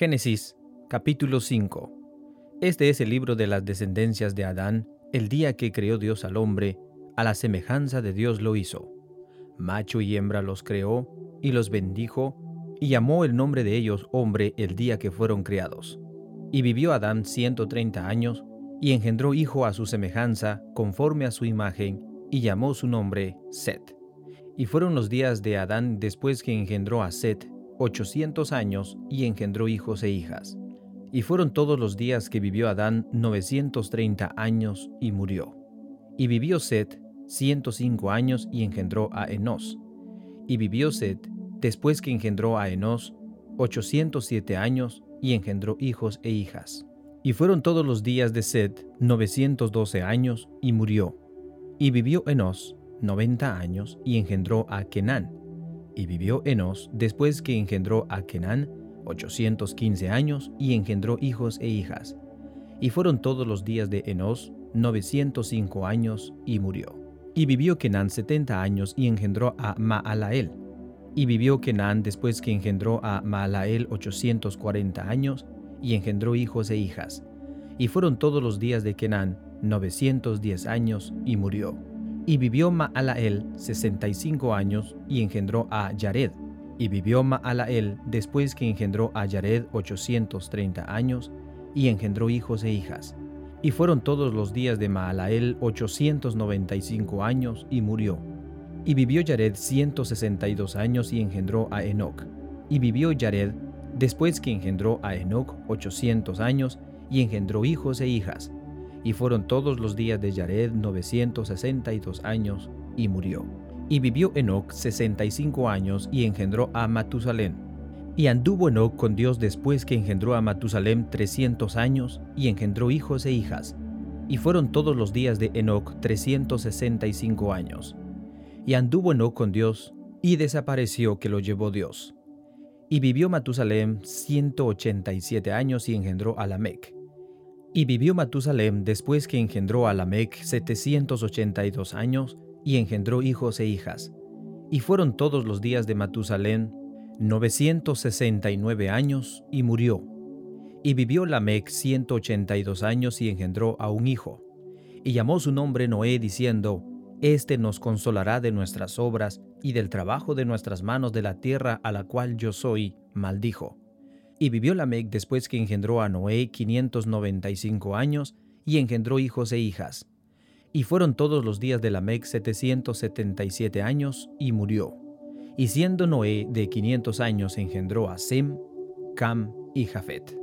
Génesis capítulo 5 Este es el libro de las descendencias de Adán, el día que creó Dios al hombre, a la semejanza de Dios lo hizo. Macho y hembra los creó, y los bendijo, y llamó el nombre de ellos hombre el día que fueron creados. Y vivió Adán ciento treinta años, y engendró hijo a su semejanza, conforme a su imagen, y llamó su nombre Set. Y fueron los días de Adán después que engendró a Set, ochocientos años, y engendró hijos e hijas. Y fueron todos los días que vivió Adán novecientos treinta años, y murió. Y vivió Set ciento cinco años, y engendró a Enos. Y vivió Set, después que engendró a Enos, ochocientos siete años, y engendró hijos e hijas. Y fueron todos los días de Set 912 años, y murió. Y vivió Enos 90 años, y engendró a Kenán. Y vivió Enos después que engendró a Kenán 815 años, y engendró hijos e hijas. Y fueron todos los días de Enos 905 años, y murió. Y vivió Kenán 70 años, y engendró a Maalael. Y vivió Kenán después que engendró a Maalael 840 años, y engendró hijos e hijas. Y fueron todos los días de Kenán 910 años, y murió. Y vivió Maalael 65 años, y engendró a Yared. Y vivió Maalael después que engendró a Yared 830 años, y engendró hijos e hijas. Y fueron todos los días de Maalael 895 años, y murió. Y vivió Yared 162 años, y engendró a Enoc. Y vivió Yared después que engendró a Enoc 800 años, y engendró hijos e hijas. Y fueron todos los días de Yared 962 años, y murió. Y vivió Enoc 65 años, y engendró a Matusalén. Y anduvo Enoc con Dios después que engendró a Matusalén 300 años, y engendró hijos e hijas. Y fueron todos los días de Enoc 365 años. Y anduvo Enoc con Dios, y desapareció que lo llevó Dios. Y vivió Matusalem 187 años y engendró a Lamec. Y vivió Matusalem después que engendró a Lamec 782 años y engendró hijos e hijas. Y fueron todos los días de Matusalem 969 años y murió. Y vivió Lamec 182 años y engendró a un hijo. Y llamó su nombre Noé diciendo, Este nos consolará de nuestras obras y del trabajo de nuestras manos de la tierra a la cual yo soy, maldijo. Y vivió Lamec después que engendró a Noé 595 años, y engendró hijos e hijas. Y fueron todos los días de Lamec 777 años, y murió. Y siendo Noé de 500 años engendró a Sem, Cam y Jafet.